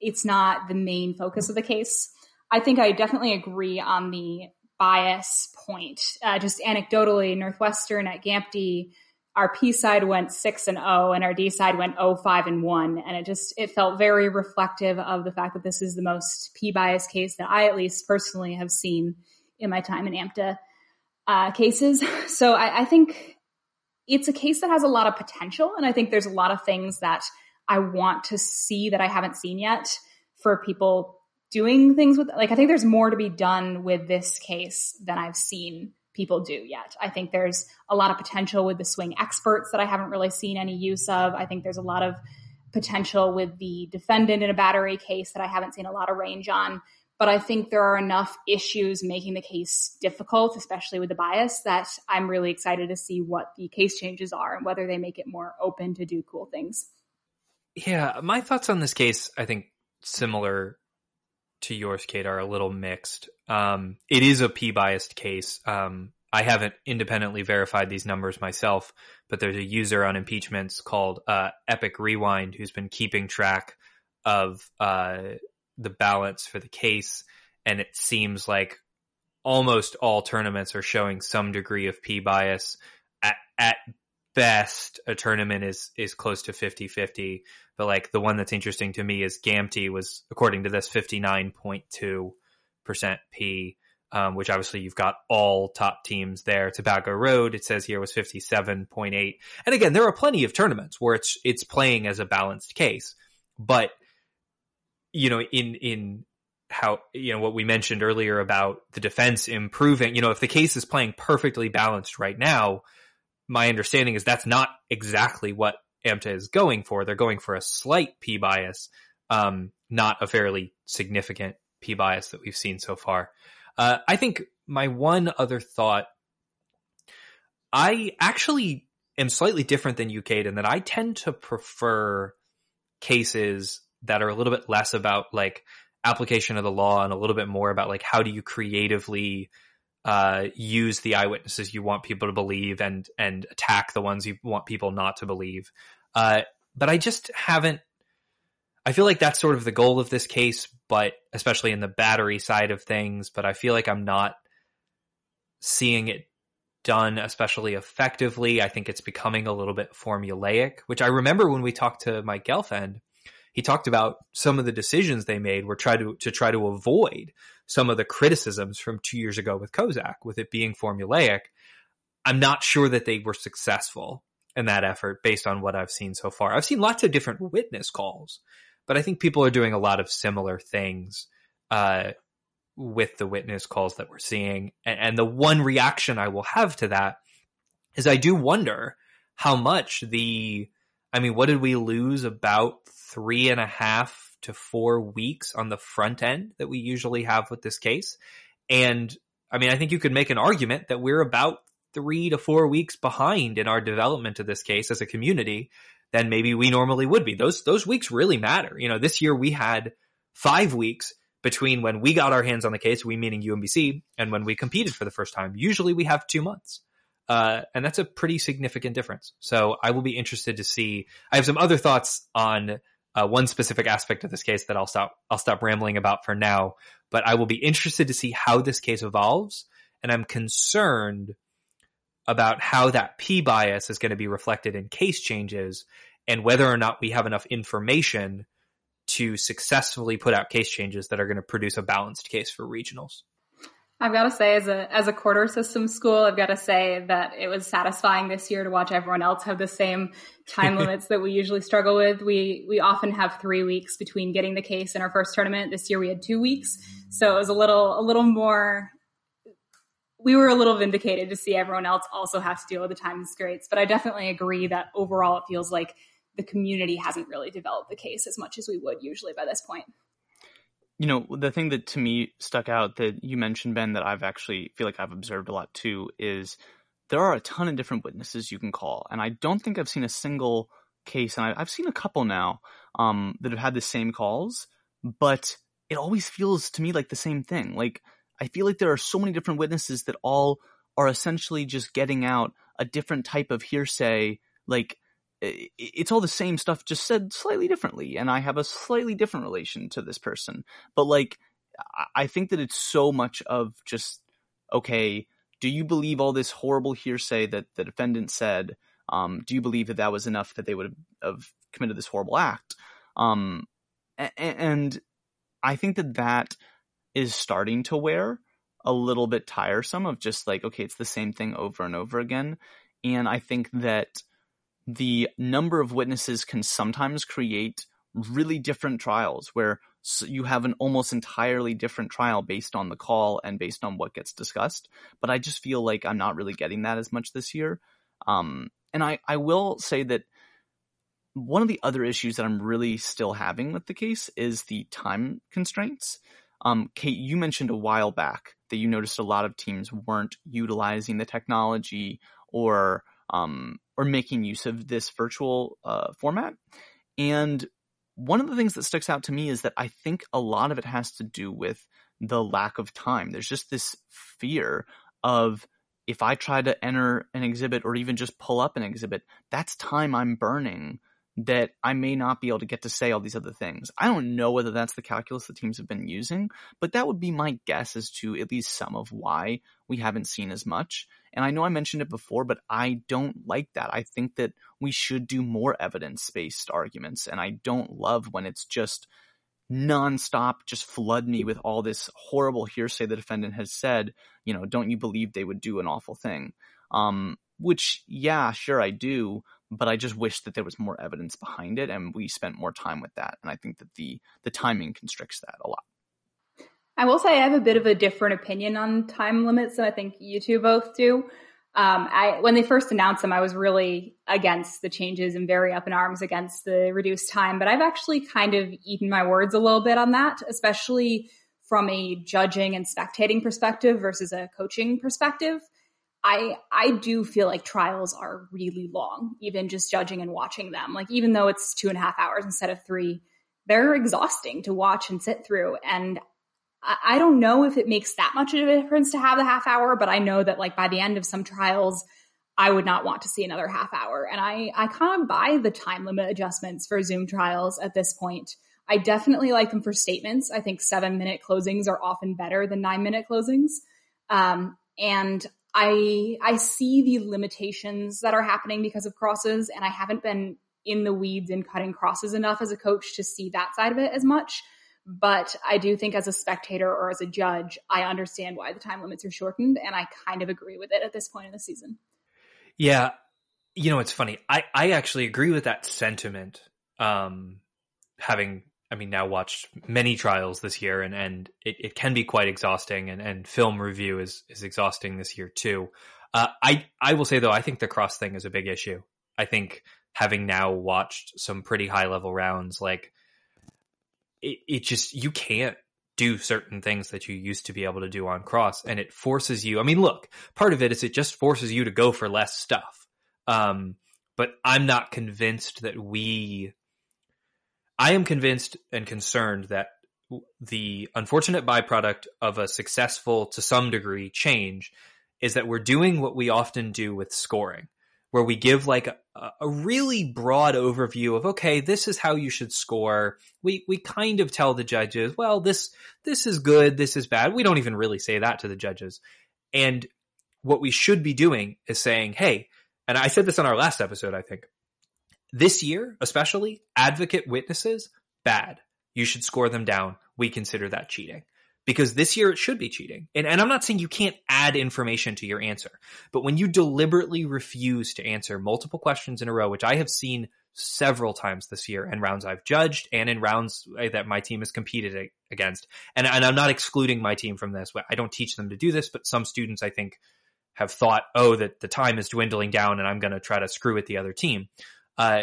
C: it's not the main focus of the case. I think I definitely agree on the bias point. Uh, just anecdotally, Northwestern at GAMTI our P side went six and O and our D side went O five and one. And it just, it felt very reflective of the fact that this is the most P bias case that I at least personally have seen in my time in AMTA uh, cases. So I, I think it's a case that has a lot of potential. And I think there's a lot of things that I want to see that I haven't seen yet for people doing things with, like, I think there's more to be done with this case than I've seen people do yet. I think there's a lot of potential with the swing experts that I haven't really seen any use of. I think there's a lot of potential with the defendant in a battery case that I haven't seen a lot of range on. But I think there are enough issues making the case difficult, especially with the bias, that I'm really excited to see what the case changes are and whether they make it more open to do cool things.
B: Yeah, my thoughts on this case, I think similar to yours, Kate, are a little mixed. Um, it is a P biased case. Um, I haven't independently verified these numbers myself, but there's a user on impeachments called uh, Epic Rewind who's been keeping track of uh, the balance for the case, and it seems like almost all tournaments are showing some degree of P bias. At, at best, a tournament is is close to 50-50, but like the one that's interesting to me is GAMTI was according to this 59.2 percent P. um, which obviously you've got all top teams there. Tobacco Road, it says here was 57.8. And again, there are plenty of tournaments where it's, it's playing as a balanced case, but you know, in, in how, you know, what we mentioned earlier about the defense improving, you know, if the case is playing perfectly balanced right now, my understanding is that's not exactly what AMTA is going for. They're going for a slight P bias, um, not a fairly significant P bias that we've seen so far. Uh, I think my one other thought, I actually am slightly different than you, Kate, in that I tend to prefer cases that are a little bit less about like application of the law and a little bit more about like how do you creatively uh, use the eyewitnesses you want people to believe and and attack the ones you want people not to believe. Uh, but I just haven't I feel like that's sort of the goal of this case, but especially in the battery side of things, but I feel like I'm not seeing it done especially effectively. I think it's becoming a little bit formulaic, which I remember when we talked to Mike Gelfand, he talked about some of the decisions they made were try to to try to avoid some of the criticisms from two years ago with Kozak, with it being formulaic. I'm not sure that they were successful in that effort based on what I've seen so far. I've seen lots of different witness calls but I think people are doing a lot of similar things uh, with the witness calls that we're seeing. And, and the one reaction I will have to that is I do wonder how much the, I mean, what did we lose about three and a half to four weeks on the front end that we usually have with this case? And I mean, I think you could make an argument that we're about three to four weeks behind in our development of this case as a community than maybe we normally would be. Those those weeks really matter. You know, this year we had five weeks between when we got our hands on the case, we meaning UMBC, and when we competed for the first time. Usually we have two months. Uh, and that's a pretty significant difference. So I will be interested to see. I have some other thoughts on uh, one specific aspect of this case that I'll stop. I'll stop rambling about for now. But I will be interested to see how this case evolves, and I'm concerned about how that P bias is going to be reflected in case changes and whether or not we have enough information to successfully put out case changes that are going to produce a balanced case for regionals.
C: I've got to say, as a as a quarter system school, I've got to say that it was satisfying this year to watch everyone else have the same time limits that we usually struggle with. We we often have three weeks between getting the case in our first tournament. This year we had two weeks, so it was a little a little more we were a little vindicated to see everyone else also have to deal with the time constraints. But I definitely agree that overall it feels like the community hasn't really developed the case as much as we would usually by this point.
A: You know, the thing that to me stuck out that you mentioned, Ben, that I've actually feel like I've observed a lot too is there are a ton of different witnesses you can call. And I don't think I've seen a single case, and I've seen a couple now um, that have had the same calls, but it always feels to me like the same thing. Like, I feel like there are so many different witnesses that all are essentially just getting out a different type of hearsay. Like it's all the same stuff, just said slightly differently. And I have a slightly different relation to this person. But like, I think that it's so much of just, okay, do you believe all this horrible hearsay that the defendant said? Um, do you believe that that was enough that they would have committed this horrible act? Um, and I think that that is starting to wear a little bit tiresome of just like, okay, it's the same thing over and over again. And I think that the number of witnesses can sometimes create really different trials where you have an almost entirely different trial based on the call and based on what gets discussed. But I just feel like I'm not really getting that as much this year. Um, and I, I will say that one of the other issues that I'm really still having with the case is the time constraints. Um, Kate, you mentioned a while back that you noticed a lot of teams weren't utilizing the technology or um, or making use of this virtual uh, format. And one of the things that sticks out to me is that I think a lot of it has to do with the lack of time. There's just this fear of if I try to enter an exhibit or even just pull up an exhibit, that's time I'm burning that I may not be able to get to say all these other things. I don't know whether that's the calculus the teams have been using, but that would be my guess as to at least some of why we haven't seen as much. And I know I mentioned it before, but I don't like that. I think that we should do more evidence based arguments. And I don't love when it's just nonstop just flood me with all this horrible hearsay the defendant has said, you know, don't you believe they would do an awful thing? Um, which, yeah, sure, I do, but I just wish that there was more evidence behind it and we spent more time with that. And I think that the, the timing constricts that a lot.
C: I will say I have a bit of a different opinion on time limits than I think you two both do. Um, I, when they first announced them, I was really against the changes and very up in arms against the reduced time. But I've actually kind of eaten my words a little bit on that, especially from a judging and spectating perspective versus a coaching perspective. I I do feel like trials are really long, even just judging and watching them. Like even though it's two and a half hours instead of three, they're exhausting to watch and sit through. And I don't know if it makes that much of a difference to have the half hour, but I know that like by the end of some trials, I would not want to see another half hour. And I, I kind of buy the time limit adjustments for Zoom trials at this point. I definitely like them for statements. I think seven minute closings are often better than nine minute closings. Um, and I, I see the limitations that are happening because of crosses and I haven't been in the weeds in cutting crosses enough as a coach to see that side of it as much. But I do think as a spectator or as a judge, I understand why the time limits are shortened and I kind of agree with it at this point in the season.
B: Yeah. You know, it's funny. I, I actually agree with that sentiment. Um, having, I mean, now watched many trials this year and, and it, it can be quite exhausting and, and film review is, is exhausting this year too. Uh, I, I will say though, I think the cross thing is a big issue. I think having now watched some pretty high level rounds, like it, it just you can't do certain things that you used to be able to do on cross and it forces you i mean look part of it is it just forces you to go for less stuff. Um, but i'm not convinced that we i am convinced and concerned that the unfortunate byproduct of a successful to some degree change is that we're doing what we often do with scoring where we give like a, a, really broad overview of okay this is how you should score. We we kind of tell the judges well this this is good this is bad. We don't even really say that to the judges. And what we should be doing is saying hey and i said this on our last episode i think this year especially advocate witnesses bad. You should score them down. We consider that cheating because this year it should be cheating. And, and I'm not saying you can't add information to your answer, but when you deliberately refuse to answer multiple questions in a row, which I have seen several times this year in rounds I've judged and in rounds that my team has competed against. And, and I'm not excluding my team from this. I don't teach them to do this, but some students I think have thought, oh, that the time is dwindling down and I'm going to try to screw with the other team. Uh,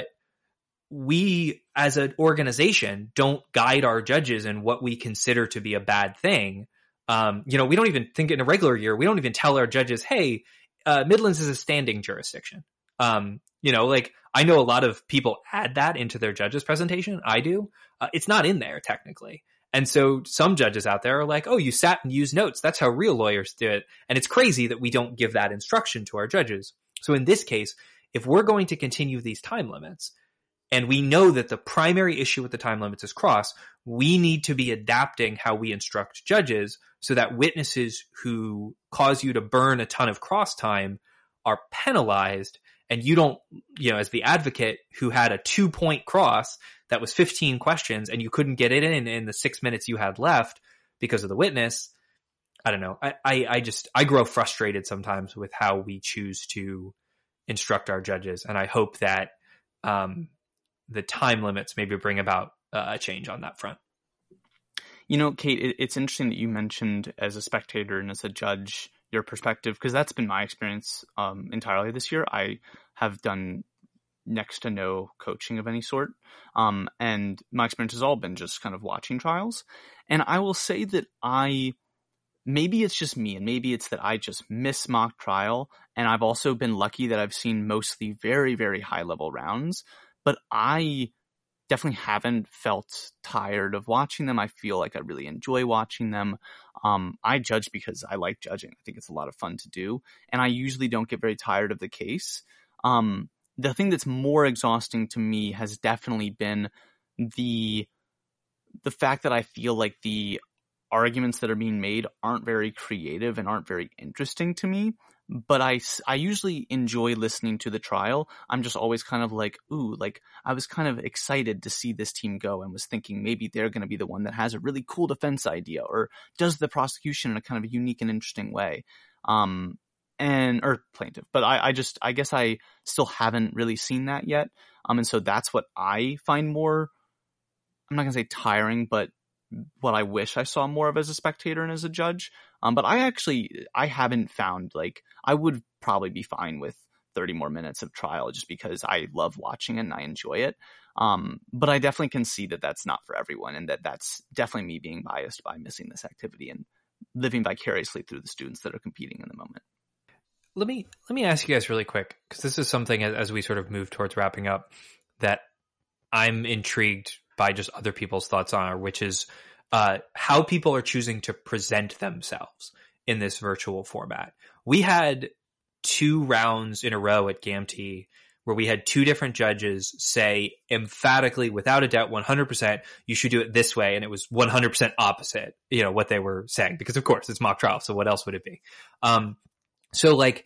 B: we as an organization don't guide our judges in what we consider to be a bad thing. Um, you know, we don't even think in a regular year, we don't even tell our judges, hey, uh, Midlands is a standing jurisdiction. Um, you know, like I know a lot of people add that into their judges presentation. I do. Uh, it's not in there technically. And so some judges out there are like, oh, you sat and used notes. That's how real lawyers do it. And it's crazy that we don't give that instruction to our judges. So in this case, if we're going to continue these time limits, and we know that the primary issue with the time limits is cross, we need to be adapting how we instruct judges so that witnesses who cause you to burn a ton of cross time are penalized and you don't, you know, as the advocate who had a two point cross that was 15 questions and you couldn't get it in in the six minutes you had left because of the witness. I don't know. I, I, I just, I grow frustrated sometimes with how we choose to instruct our judges. And I hope that, um, the time limits maybe bring about uh, a change on that front.
A: You know, Kate, it, it's interesting that you mentioned as a spectator and as a judge your perspective because that's been my experience um, entirely this year. I have done next to no coaching of any sort, um, and my experience has all been just kind of watching trials. And I will say that I maybe it's just me and maybe it's that I just miss mock trial and I've also been lucky that I've seen mostly very very high level rounds but I definitely haven't felt tired of watching them. I feel like I really enjoy watching them. Um, I judge because I like judging. I think it's a lot of fun to do, and I usually don't get very tired of the case. Um, the thing that's more exhausting to me has definitely been the the fact that I feel like the arguments that are being made aren't very creative and aren't very interesting to me. But I, I usually enjoy listening to the trial. I'm just always kind of like, ooh, like I was kind of excited to see this team go and was thinking maybe they're going to be the one that has a really cool defense idea or does the prosecution in a kind of unique and interesting way. Um, and, or plaintiff, but I, I just, I guess I still haven't really seen that yet. Um, and so that's what I find more, I'm not going to say tiring, but what I wish I saw more of as a spectator and as a judge. Um, but I actually I haven't found like I would probably be fine with 30 more minutes of trial just because I love watching it and I enjoy it. Um, but I definitely can see that that's not for everyone and that that's definitely me being biased by missing this activity and living vicariously through the students that are competing in the moment.
B: Let me let me ask you guys really quick because this is something as we sort of move towards wrapping up that I'm intrigued by just other people's thoughts on, which is uh, how people are choosing to present themselves in this virtual format. We had two rounds in a row at GAMTI where we had two different judges say emphatically, without a doubt, 100%, you should do it this way. And it was 100% opposite, you know, what they were saying, because of course it's mock trial. So what else would it be? Um, so like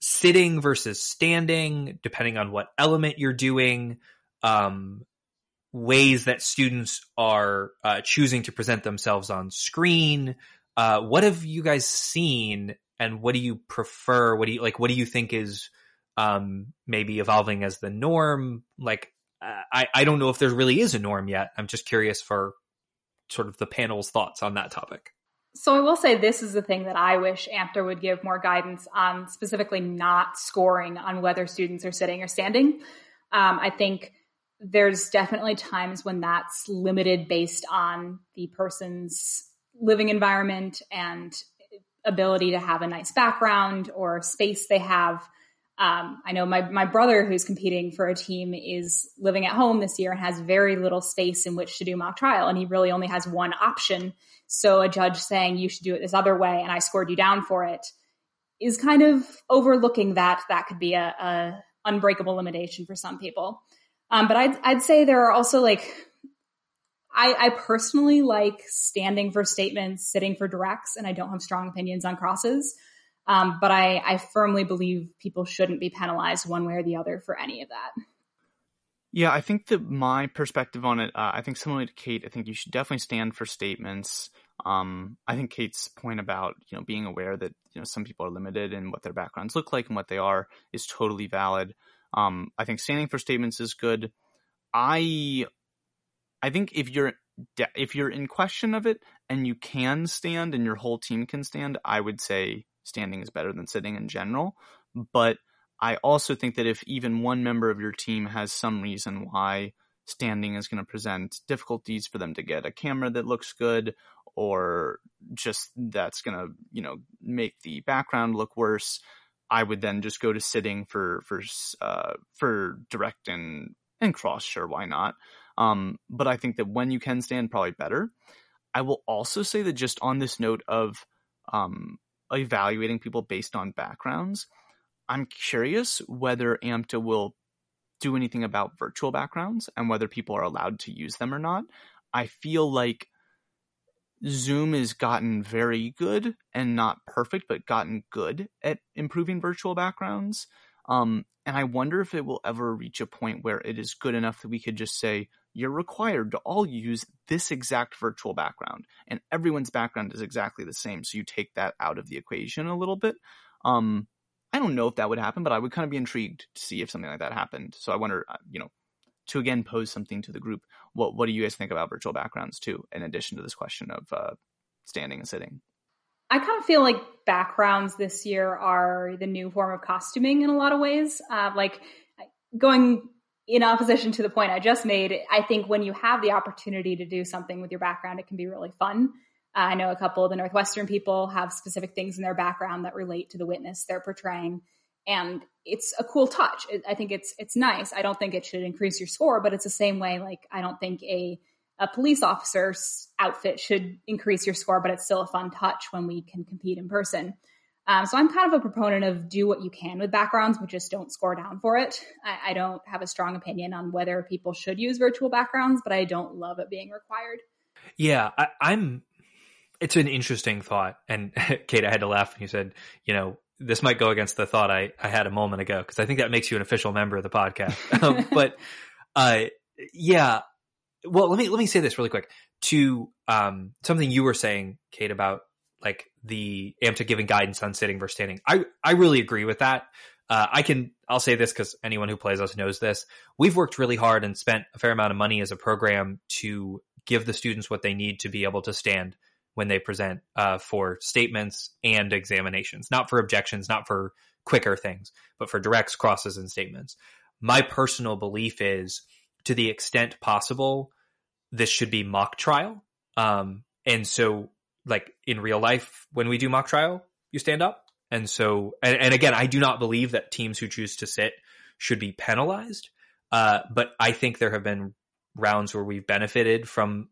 B: sitting versus standing, depending on what element you're doing, um, ways that students are uh, choosing to present themselves on screen. Uh, what have you guys seen, and what do you prefer? What do you like? What do you think is um, maybe evolving as the norm? Like, uh, I I don't know if there really is a norm yet. I'm just curious for sort of the panel's thoughts on that topic.
C: So I will say this is the thing that I wish AMTA would give more guidance on, specifically not scoring on whether students are sitting or standing. Um, I think there's definitely times when that's limited based on the person's living environment and ability to have a nice background or space they have. Um, I know my, my brother, who's competing for a team, is living at home this year and has very little space in which to do mock trial, and he really only has one option. So a judge saying you should do it this other way, and I scored you down for it, is kind of overlooking that that could be a, a unbreakable limitation for some people. Um, but I'd, I'd say there are also like, I, I personally like standing for statements, sitting for directs, and I don't have strong opinions on crosses. Um, but I, I firmly believe people shouldn't be penalized one way or the other for any of that.
A: Yeah, I think that my perspective on it, uh, I think similarly to Kate, I think you should definitely stand for statements. Um, I think Kate's point about you know being aware that you know some people are limited in what their backgrounds look like and what they are is totally valid. Um, I think standing for statements is good. I, I think if you're if you're in question of it and you can stand and your whole team can stand, I would say standing is better than sitting in general. But I also think that if even one member of your team has some reason why standing is going to present difficulties for them to get a camera that looks good or just that's going to, you know, make the background look worse, I would then just go to sitting for for uh, for direct and and cross. Sure, why not? Um, but I think that when you can stand, probably better. I will also say that just on this note of um, evaluating people based on backgrounds, I'm curious whether AMTA will do anything about virtual backgrounds and whether people are allowed to use them or not. I feel like Zoom has gotten very good and not perfect, but gotten good at improving virtual backgrounds. Um, and I wonder if it will ever reach a point where it is good enough that we could just say, you're required to all use this exact virtual background, and everyone's background is exactly the same. So you take that out of the equation a little bit. Um, I don't know if that would happen, but I would kind of be intrigued to see if something like that happened. So I wonder, uh, you know, to again pose something to the group. What what do you guys think about virtual backgrounds too? In addition to this question of uh, standing and sitting.
C: I kind of feel like backgrounds this year are the new form of costuming in a lot of ways. Uh, like going in opposition to the point I just made, I think when you have the opportunity to do something with your background, it can be really fun. Uh, I know a couple of the Northwestern people have specific things in their background that relate to the witness they're portraying and it's a cool touch. I think it's it's nice. I don't think it should increase your score, but it's the same way. Like I don't think a a police officer's outfit should increase your score, but it's still a fun touch when we can compete in person. Um, so I'm kind of a proponent of do what you can with backgrounds, but just don't score down for it. I, I don't have a strong opinion on whether people should use virtual backgrounds, but I don't love it being required.
B: Yeah, I, I'm. It's an interesting thought, and Kate, I had to laugh when you said, you know, this might go against the thought I, I had a moment ago because I think that makes you an official member of the podcast. um, but uh, yeah, well, let me let me say this really quick to um, something you were saying, Kate, about like the AMTA giving guidance on sitting versus standing. I I really agree with that. Uh, I can I'll say this because anyone who plays us knows this. We've worked really hard and spent a fair amount of money as a program to give the students what they need to be able to stand when they present uh, for statements and examinations, not for objections, not for quicker things, but for directs, crosses, and statements. My personal belief is to the extent possible, this should be mock trial. Um, and so, like in real life, when we do mock trial, you stand up. And so, and, and again, I do not believe that teams who choose to sit should be penalized. Uh, but I think there have been rounds where we've benefited from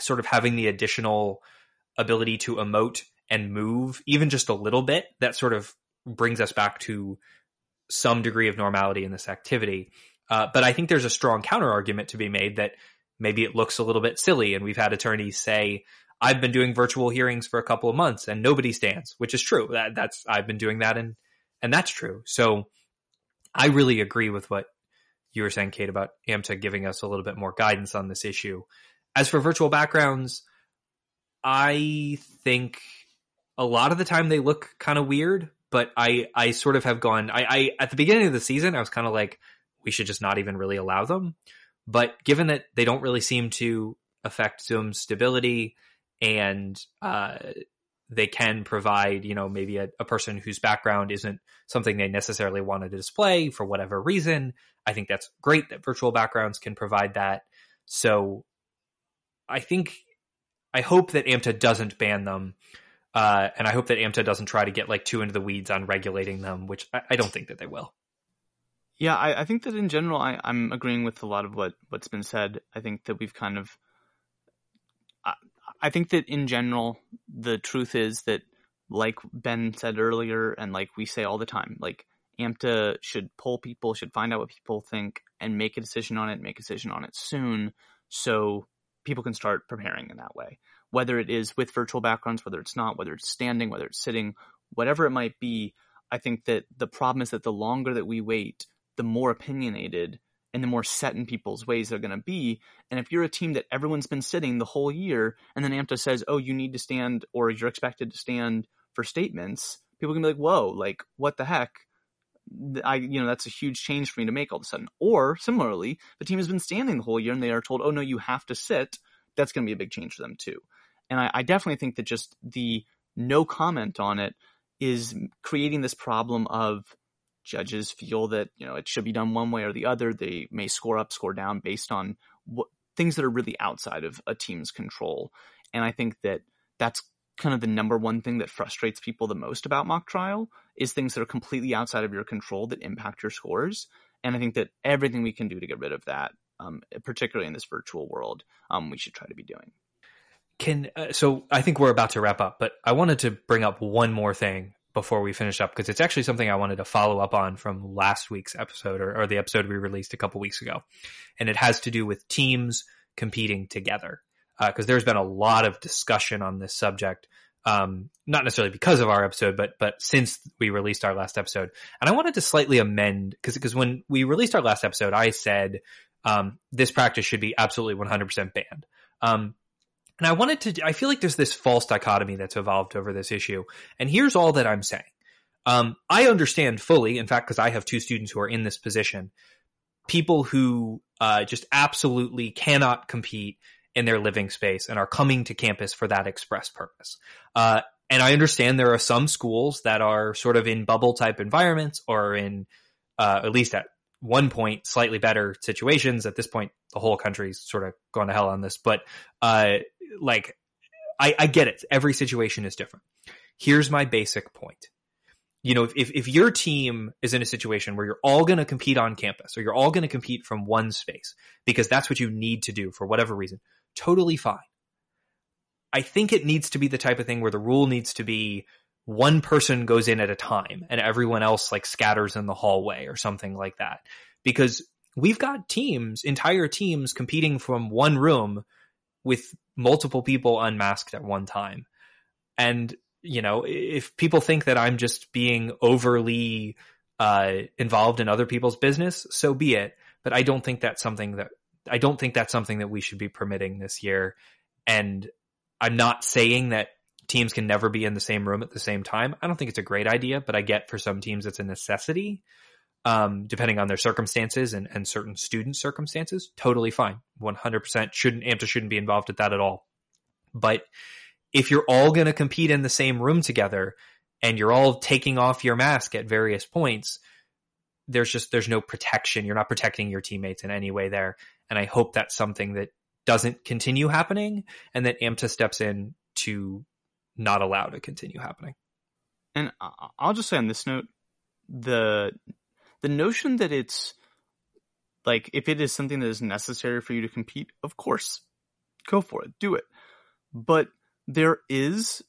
B: sort of having the additional ability to emote and move even just a little bit that sort of brings us back to some degree of normality in this activity. Uh, but I think there's a strong counter argument to be made that maybe it looks a little bit silly. And we've had attorneys say, I've been doing virtual hearings for a couple of months and nobody stands, which is true. That that's I've been doing that and and that's true. So I really agree with what you were saying, Kate, about AMTA giving us a little bit more guidance on this issue. As for virtual backgrounds, I think a lot of the time they look kind of weird, but I I sort of have gone I, I at the beginning of the season I was kind of like we should just not even really allow them. But given that they don't really seem to affect Zoom's stability and uh, they can provide, you know, maybe a, a, person whose background isn't something they necessarily want to display for whatever reason. I think that's great that virtual backgrounds can provide that. So I think, I hope that AMTA doesn't ban them. Uh, and I hope that AMTA doesn't try to get like too into the weeds on regulating them, which I, I don't think that they will.
A: Yeah, I, I, think that in general, I, am agreeing with a lot of what, what's been said. I think that we've kind of, I, I think that in general, the truth is that, like Ben said earlier, and like we say all the time, like AMTA should poll people, should find out what people think, and make a decision on it, make a decision on it soon, so people can start preparing in that way. Whether it is with virtual backgrounds, whether it's not, whether it's standing, whether it's sitting, whatever it might be, I think that the problem is that the longer that we wait, the more opinionated and the more set in people's ways they're going to be. And if you're a team that everyone's been sitting the whole year, and then AMTA says, "Oh, you need to stand," or you're expected to stand for statements, people can be like, "Whoa, like what the heck?" I, you know, that's a huge change for me to make all of a sudden. Or similarly, the team has been standing the whole year and they are told, "Oh no, you have to sit." That's going to be a big change for them too. And I, I definitely think that just the no comment on it is creating this problem of judges feel that you know it should be done one way or the other. They may score up, score down based on what things that are really outside of a team's control. And I think that that's kind of the number one thing that frustrates people the most about mock trial is things that are completely outside of your control that impact your scores. And I think that everything we can do to get rid of that, um, particularly in this virtual world, um, we should try to be doing.
B: Can uh, so I think we're about to wrap up, but I wanted to bring up one more thing before we finish up because it's actually something I wanted to follow up on from last week's episode or, or the episode we released a couple weeks ago. And it has to do with teams competing together. Because uh, there's been a lot of discussion on this subject, um, not necessarily because of our episode, but but since we released our last episode. And I wanted to slightly amend because because when we released our last episode, I said um, this practice should be absolutely 100% banned. Um, and I wanted to, I feel like there's this false dichotomy that's evolved over this issue. And here's all that I'm saying. Um, I understand fully, in fact, because I have two students who are in this position, people who uh, just absolutely cannot compete in their living space and are coming to campus for that express purpose. Uh, and I understand there are some schools that are sort of in bubble type environments or in, uh, at least at one point, slightly better situations. At this point, the whole country's sort of gone to hell on this, but, uh, like I, I get it. Every situation is different. Here's my basic point. You know, if, if your team is in a situation where you're all going to compete on campus or you're all going to compete from one space because that's what you need to do for whatever reason, totally fine. I think it needs to be the type of thing where the rule needs to be one person goes in at a time and everyone else like scatters in the hallway or something like that. Because we've got teams, entire teams competing from one room with multiple people unmasked at one time. And you know, if people think that I'm just being overly uh, involved in other people's business, so be it. But I don't think that's something that I don't think that's something that we should be permitting this year. And I'm not saying that teams can never be in the same room at the same time. I don't think it's a great idea, but I get for some teams it's a necessity, um, depending on their circumstances and, and certain student circumstances. Totally fine. 100% shouldn't, AMTA shouldn't be involved at that at all. But if you're all going to compete in the same room together and you're all taking off your mask at various points, there's just, there's no protection. You're not protecting your teammates in any way there. And I hope that's something that doesn't continue happening and that AMTA steps in to not allow to continue happening.
A: And I'll just say on this note, the the notion that it's like if it is something that is necessary for you to compete, of course, go for it, do it. But there is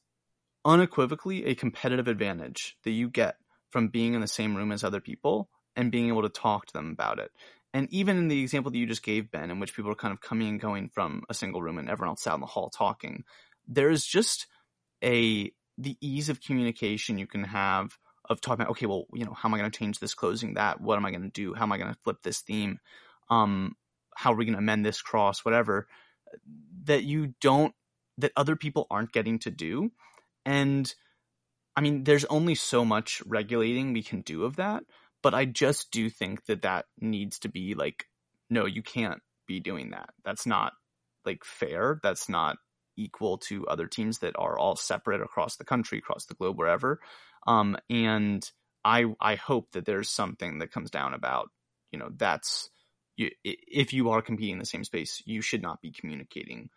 A: unequivocally a competitive advantage that you get from being in the same room as other people and being able to talk to them about it. And even in the example that you just gave, Ben, in which people are kind of coming and going from a single room and everyone else out in the hall talking, there is just a the ease of communication you can have of talking about okay well you know how am i going to change this closing that what am i going to do how am i going to flip this theme um how are we going to amend this cross whatever that you don't that other people aren't getting to do. And i mean there's only so much regulating we can do of that but i just do think that that needs to be like no you can't be doing that that's not like fair that's not equal to other teams that are all separate across the country, across the globe, wherever. Um, and I I hope that there's something that comes down about you know that's you, if you are competing in the same space, you should not be communicating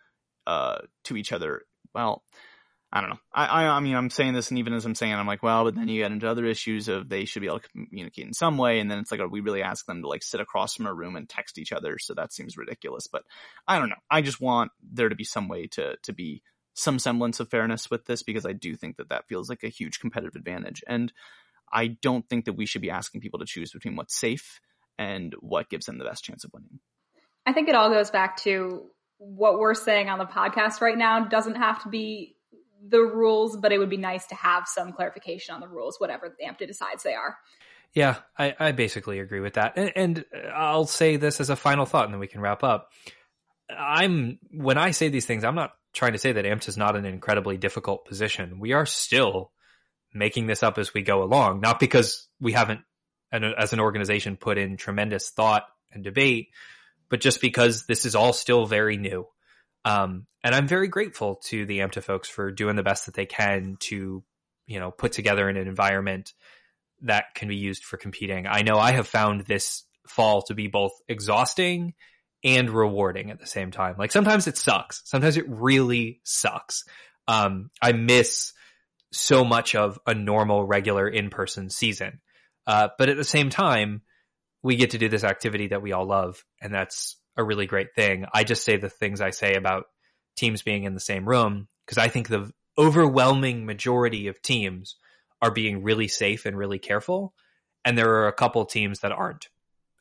A: uh, to each other. Well, I don't know. I, I, I mean, I'm saying this, and even as I'm saying, it, I'm like, well, but then you get into other issues of they should be able to communicate in some way, and then it's like, we really ask them to like sit across from a room and text each other? So that seems ridiculous. But I don't know. I just want there to be some way to to be some semblance of fairness with this because I do think that that feels like a huge competitive advantage, and I don't think that we should be asking people to choose between what's safe and what gives them the best chance of winning.
C: I think it all goes back to what we're saying on the podcast right now doesn't have to be the rules, but it would be nice to have some clarification on the rules, whatever the AMTA decides they are.
B: Yeah, I, I basically agree with that. And, and, I'll say this as a final thought and then we can wrap up. I'm, when I say these things, I'm not trying to say that AMTA is not an incredibly difficult position. We are still making this up as we go along, not because we haven't, as an organization, put in tremendous thought and debate, but just because this is all still very new. Um, and I'm very grateful to the AMTA folks for doing the best that they can to, you know, put together an environment that can be used for competing. I know I have found this fall to be both exhausting and rewarding at the same time. Like sometimes it sucks. Sometimes it really sucks. Um, I miss so much of a normal, regular in-person season. Uh, but at the same time, we get to do this activity that we all love, and that's a really great thing. I just say the things I say about teams being in the same room because I think the overwhelming majority of teams are being really safe and really careful. And there are a couple teams that aren't.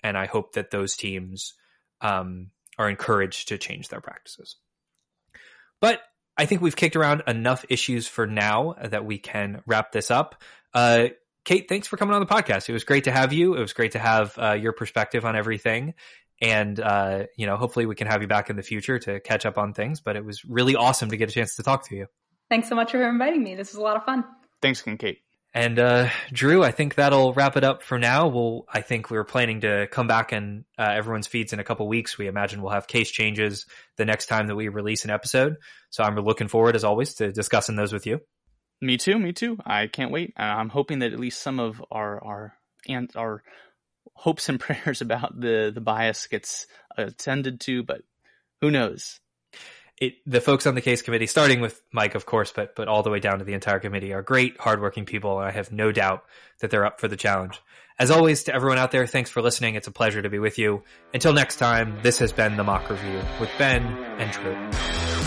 B: And I hope that those teams um, are encouraged to change their practices. But I think we've kicked around enough issues for now that we can wrap this up. Uh, Kate, thanks for coming on the podcast. It was great to have you. It was great to have uh, your perspective on everything and uh, you know hopefully we can have you back in the future to catch up on things but it was really awesome to get a chance to talk to you.
C: Thanks so much for inviting me. This was a lot of fun.
A: Thanks again kate.
B: And uh, drew i think that'll wrap it up for now. We'll i think we were planning to come back and uh, everyone's feeds in a couple weeks. We imagine we'll have case changes the next time that we release an episode. So i'm looking forward as always to discussing those with you.
A: Me too me too. I can't wait. I'm hoping that at least some of our our and our hopes and prayers about the the bias gets uh, attended to, but who knows?
B: It, the folks on the case committee, starting with Mike, of course, but but all the way down to the entire committee, are great, hardworking people, and I have no doubt that they're up for the challenge. As always, to everyone out there, thanks for listening. It's a pleasure to be with you. Until next time, this has been the Mock Review with Ben and Drew.